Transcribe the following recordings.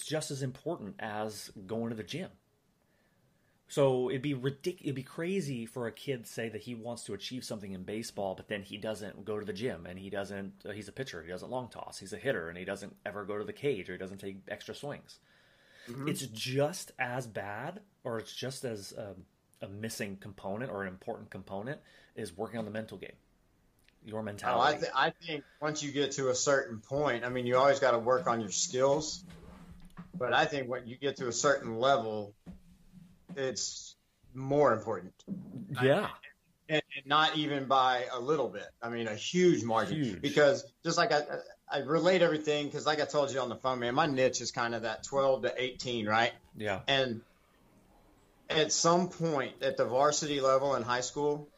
it's just as important as going to the gym. So it'd be ridiculous. It'd be crazy for a kid to say that he wants to achieve something in baseball, but then he doesn't go to the gym and he doesn't. Uh, he's a pitcher. He doesn't long toss. He's a hitter and he doesn't ever go to the cage or he doesn't take extra swings. Mm-hmm. It's just as bad, or it's just as um, a missing component or an important component is working on the mental game. Your mentality. Oh, I, th- I think once you get to a certain point, I mean, you always got to work on your skills. But I think when you get to a certain level, it's more important. Yeah. And, and, not even by a little bit. I mean, a huge margin. Huge. Because just like I, I relate everything, because like I told you on the phone, man, my niche is kind of that 12 to 18, right? Yeah. And at some point at the varsity level in high school,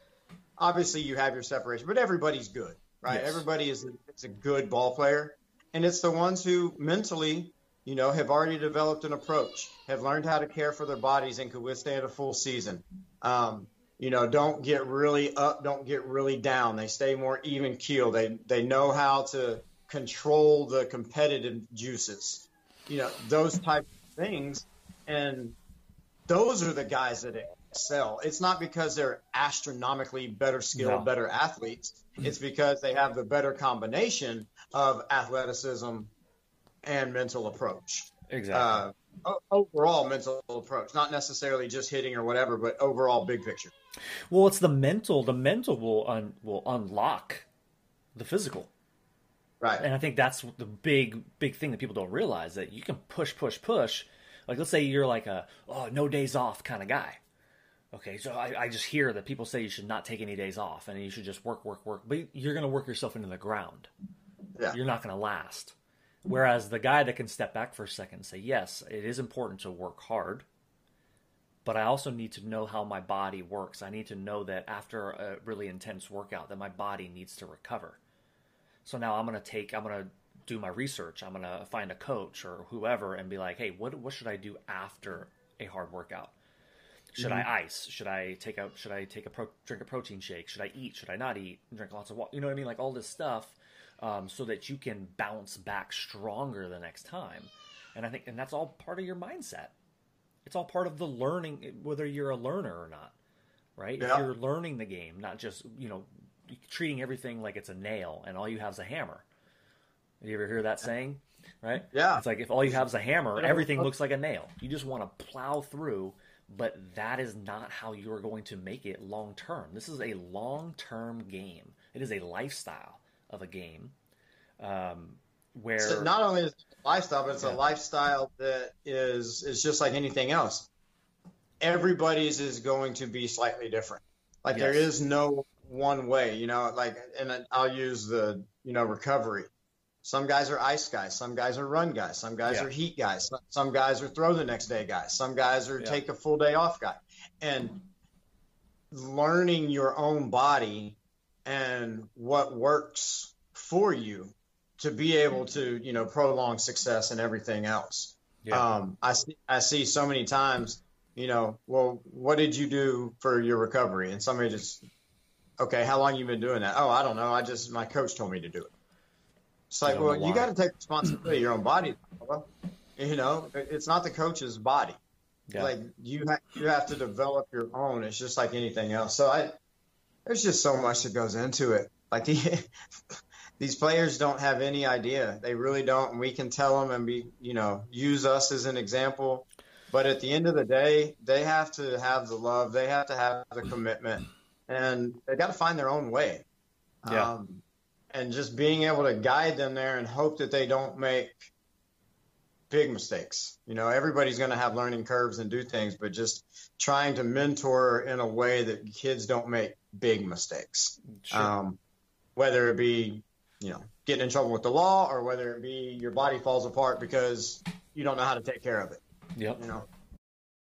obviously you have your separation, but everybody's good, right? Yes. Everybody is a, it's a good ball player. And it's the ones who mentally you know, have already developed an approach, have learned how to care for their bodies and could withstand a full season. Um, you know, don't get really up, don't get really down. They stay more even keel. They they know how to control the competitive juices. You know, those type of things. And those are the guys that excel. It's not because they're astronomically better skilled, no. better athletes. It's because they have the better combination of athleticism, and mental approach. Exactly. Uh, overall mental approach, not necessarily just hitting or whatever, but overall big picture. Well, it's the mental. The mental will un, will unlock the physical. Right. And I think that's the big big thing that people don't realize that you can push push push. Like let's say you're like a oh no days off kind of guy. Okay, so I, I just hear that people say you should not take any days off and you should just work work work, but you're going to work yourself into the ground. Yeah. You're not going to last. Whereas the guy that can step back for a second and say, yes, it is important to work hard, but I also need to know how my body works. I need to know that after a really intense workout that my body needs to recover. So now I'm going to take, I'm going to do my research. I'm going to find a coach or whoever and be like, hey, what, what should I do after a hard workout? Should mm-hmm. I ice? Should I take a should I take a pro, drink a protein shake? Should I eat? Should I not eat? Drink lots of water. You know what I mean? Like all this stuff um, so that you can bounce back stronger the next time. And I think, and that's all part of your mindset. It's all part of the learning, whether you're a learner or not, right? Yeah. If you're learning the game, not just you know treating everything like it's a nail and all you have is a hammer. You ever hear that saying? Right? Yeah. It's like if all you have is a hammer, everything looks like a nail. You just want to plow through, but that is not how you are going to make it long term. This is a long term game. It is a lifestyle of a game. Um, where so not only is it a lifestyle, but it's yeah. a lifestyle that is is just like anything else. Everybody's is going to be slightly different. Like yes. there is no one way, you know. Like, and I'll use the you know recovery. Some guys are ice guys. Some guys are run guys. Some guys yeah. are heat guys. Some guys are throw the next day guys. Some guys are yeah. take a full day off guy. And learning your own body and what works for you to be able to, you know, prolong success and everything else. Yeah. Um, I see, I see so many times, you know, well, what did you do for your recovery? And somebody just, okay, how long you been doing that? Oh, I don't know. I just, my coach told me to do it. It's like, well, you got to take responsibility of your own body. You know, it's not the coach's body. Yeah. Like you, ha- you have to develop your own. It's just like anything else. So I, there's just so much that goes into it. Like the, these players don't have any idea. They really don't. And we can tell them and be, you know, use us as an example. But at the end of the day, they have to have the love. They have to have the commitment, and they got to find their own way. Yeah. Um, and just being able to guide them there and hope that they don't make big mistakes. You know, everybody's going to have learning curves and do things, but just trying to mentor in a way that kids don't make big mistakes. Sure. Um, whether it be, you know, getting in trouble with the law or whether it be your body falls apart because you don't know how to take care of it. Yep. You know,